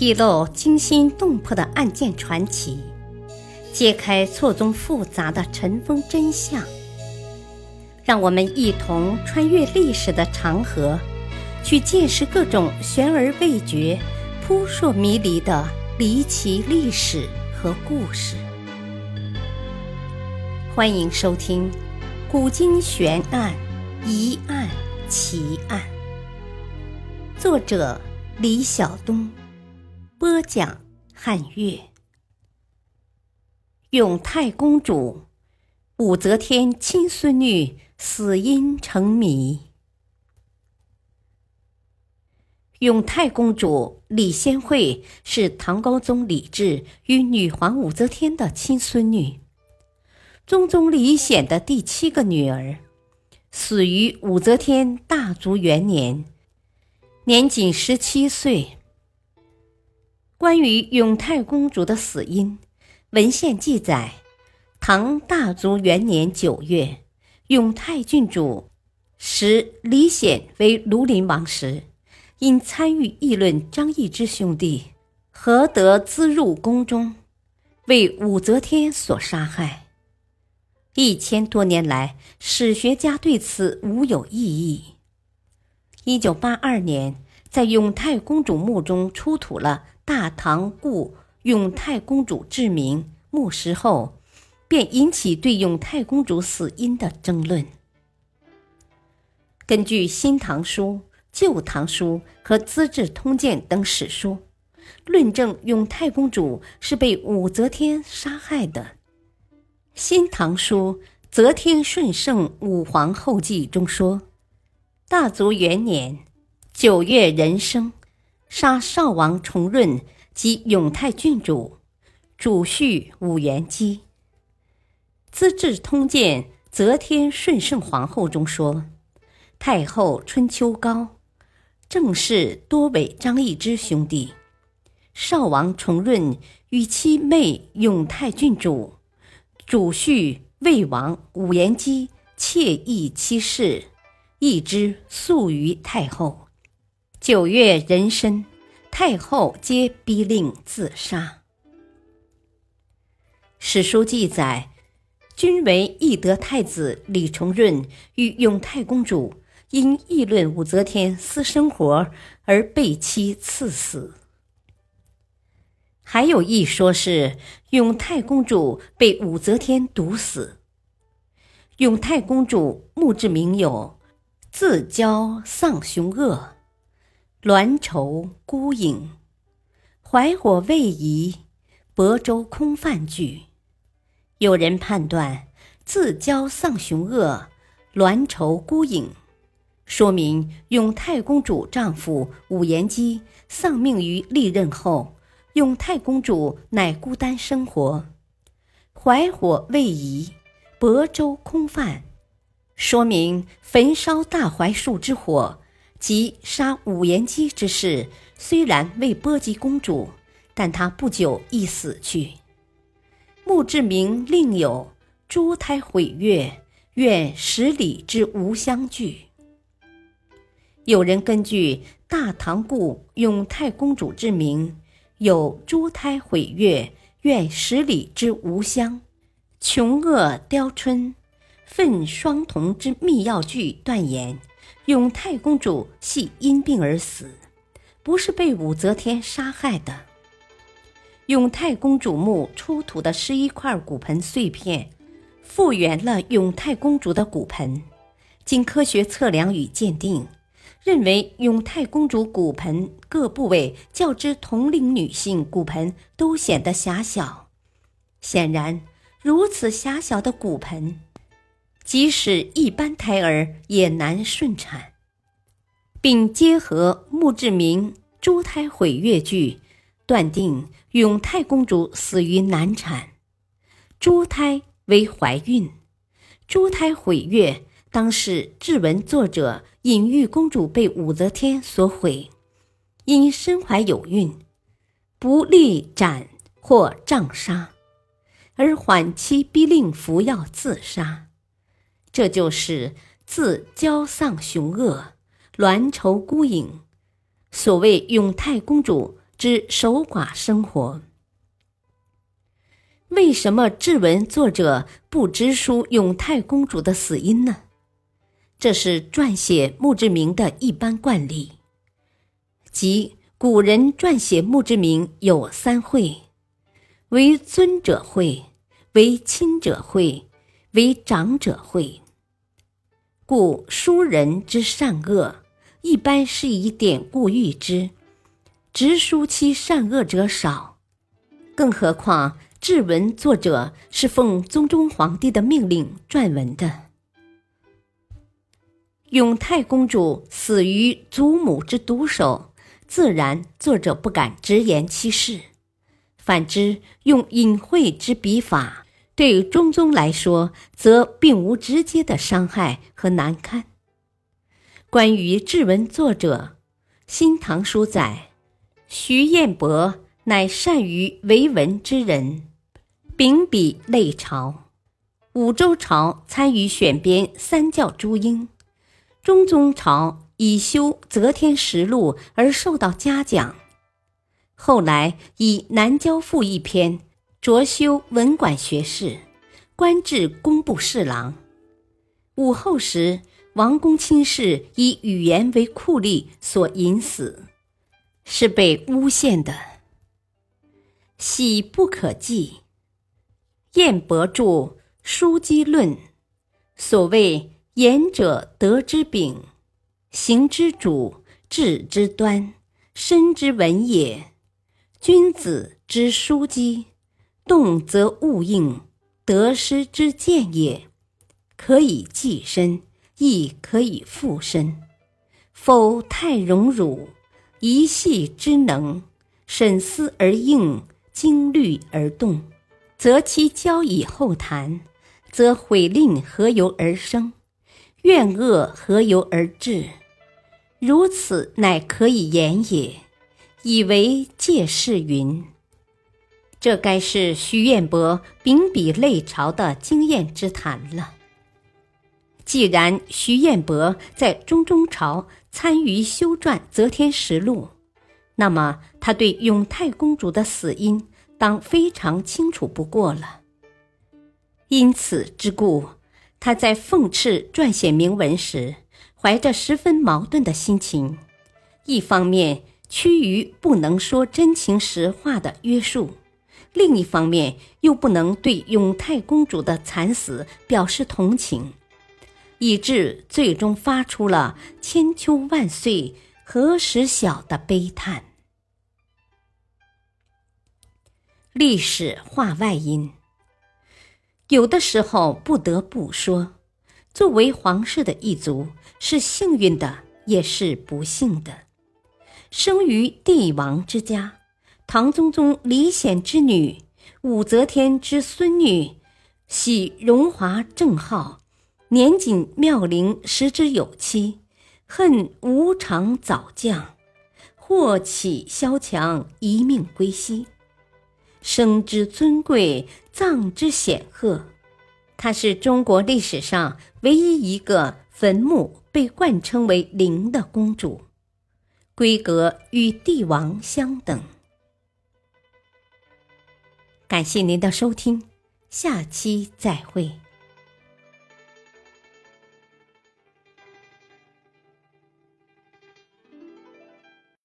披露惊心动魄的案件传奇，揭开错综复杂的尘封真相。让我们一同穿越历史的长河，去见识各种悬而未决、扑朔迷离的离奇历史和故事。欢迎收听《古今悬案、疑案、奇案》，作者李晓东。播讲汉乐。永泰公主武则天亲孙女死因成谜。永泰公主李仙惠是唐高宗李治与女皇武则天的亲孙女，宗宗李显的第七个女儿，死于武则天大足元年，年仅十七岁。关于永泰公主的死因，文献记载：唐大足元年九月，永泰郡主时李显为庐陵王时，因参与议论张易之兄弟何得滋入宫中，为武则天所杀害。一千多年来，史学家对此无有异议。一九八二年，在永泰公主墓中出土了。大唐故永泰公主志明墓石后，便引起对永泰公主死因的争论。根据《新唐书》《旧唐书》和《资治通鉴》等史书，论证永泰公主是被武则天杀害的。《新唐书·则天顺圣武皇后记》中说：“大足元年九月壬生。”杀少王重润及永泰郡主，主婿武元基。《资治通鉴·则天顺圣皇后》中说：“太后春秋高，正室多为张易之兄弟。少王重润与其妹永泰郡主，主婿魏王武延基妾议妻室，易之诉于太后。”九月壬申，太后皆逼令自杀。史书记载，均为懿德太子李重润与永泰公主因议论武则天私生活而被妻赐死。还有一说是永泰公主被武则天毒死。永泰公主墓志铭有“自娇丧雄恶”。鸾愁孤影，怀火未移，亳州空泛句。有人判断“自交丧雄恶，鸾愁孤影”，说明永泰公主丈夫武延基丧命于历任后，永泰公主乃孤单生活。怀火未移，亳州空泛，说明焚烧大槐树之火。即杀武延基之事，虽然未波及公主，但她不久亦死去。墓志铭另有“珠胎毁月，愿十里之无相聚”。有人根据大唐故永泰公主之名，有“珠胎毁月，愿十里之无相”，穷厄雕春，奋双瞳之密药句断言。永泰公主系因病而死，不是被武则天杀害的。永泰公主墓出土的十一块骨盆碎片，复原了永泰公主的骨盆。经科学测量与鉴定，认为永泰公主骨盆各部位较之同龄女性骨盆都显得狭小。显然，如此狭小的骨盆。即使一般胎儿也难顺产，并结合墓志铭“珠胎毁月”句，断定永泰公主死于难产。珠胎为怀孕，珠胎毁月当是志文作者隐喻公主被武则天所毁，因身怀有孕，不利斩或杖杀，而缓期逼令服药自杀。这就是自骄丧雄恶，鸾愁孤影。所谓永泰公主之守寡生活。为什么志文作者不直书永泰公主的死因呢？这是撰写墓志铭的一般惯例，即古人撰写墓志铭有三会：为尊者会、为亲者会、为长者会。故书人之善恶，一般是以典故喻之，直书其善恶者少，更何况。志文作者是奉宗中皇帝的命令撰文的。永泰公主死于祖母之毒手，自然作者不敢直言其事。反之，用隐晦之笔法，对于中宗来说，则并无直接的伤害和难堪。关于志文作者，《新唐书》载，徐彦伯乃善于为文之人。秉笔类朝，武周朝参与选编三教诸英，中宗朝以修《则天实录》而受到嘉奖。后来以《南郊赋》一篇擢修文管学士，官至工部侍郎。武后时，王公卿士以语言为酷吏所引死，是被诬陷的，喜不可记。晏伯著《书机论》，所谓言者德之秉，行之主，治之端，身之文也。君子之书机，动则物应，得失之见也。可以济身，亦可以复身。否太荣辱，一系之能，审思而应，经虑而动。则其交以后谈，则悔令何由而生？怨恶何由而至？如此乃可以言也。以为借世云。这该是徐彦伯秉笔类朝的经验之谈了。既然徐彦伯在中宗朝参与修撰《则天实录》，那么他对永泰公主的死因。当非常清楚不过了。因此之故，他在奉敕撰写铭文时，怀着十分矛盾的心情：一方面趋于不能说真情实话的约束，另一方面又不能对永泰公主的惨死表示同情，以致最终发出了“千秋万岁何时晓”的悲叹。历史话外音，有的时候不得不说，作为皇室的一族，是幸运的，也是不幸的。生于帝王之家，唐宗宗李显之女，武则天之孙女，喜荣华正号，年仅妙龄，时之有妻，恨无常早降，祸起萧墙，一命归西。生之尊贵，葬之显赫，她是中国历史上唯一一个坟墓被冠称为“陵”的公主，规格与帝王相等。感谢您的收听，下期再会。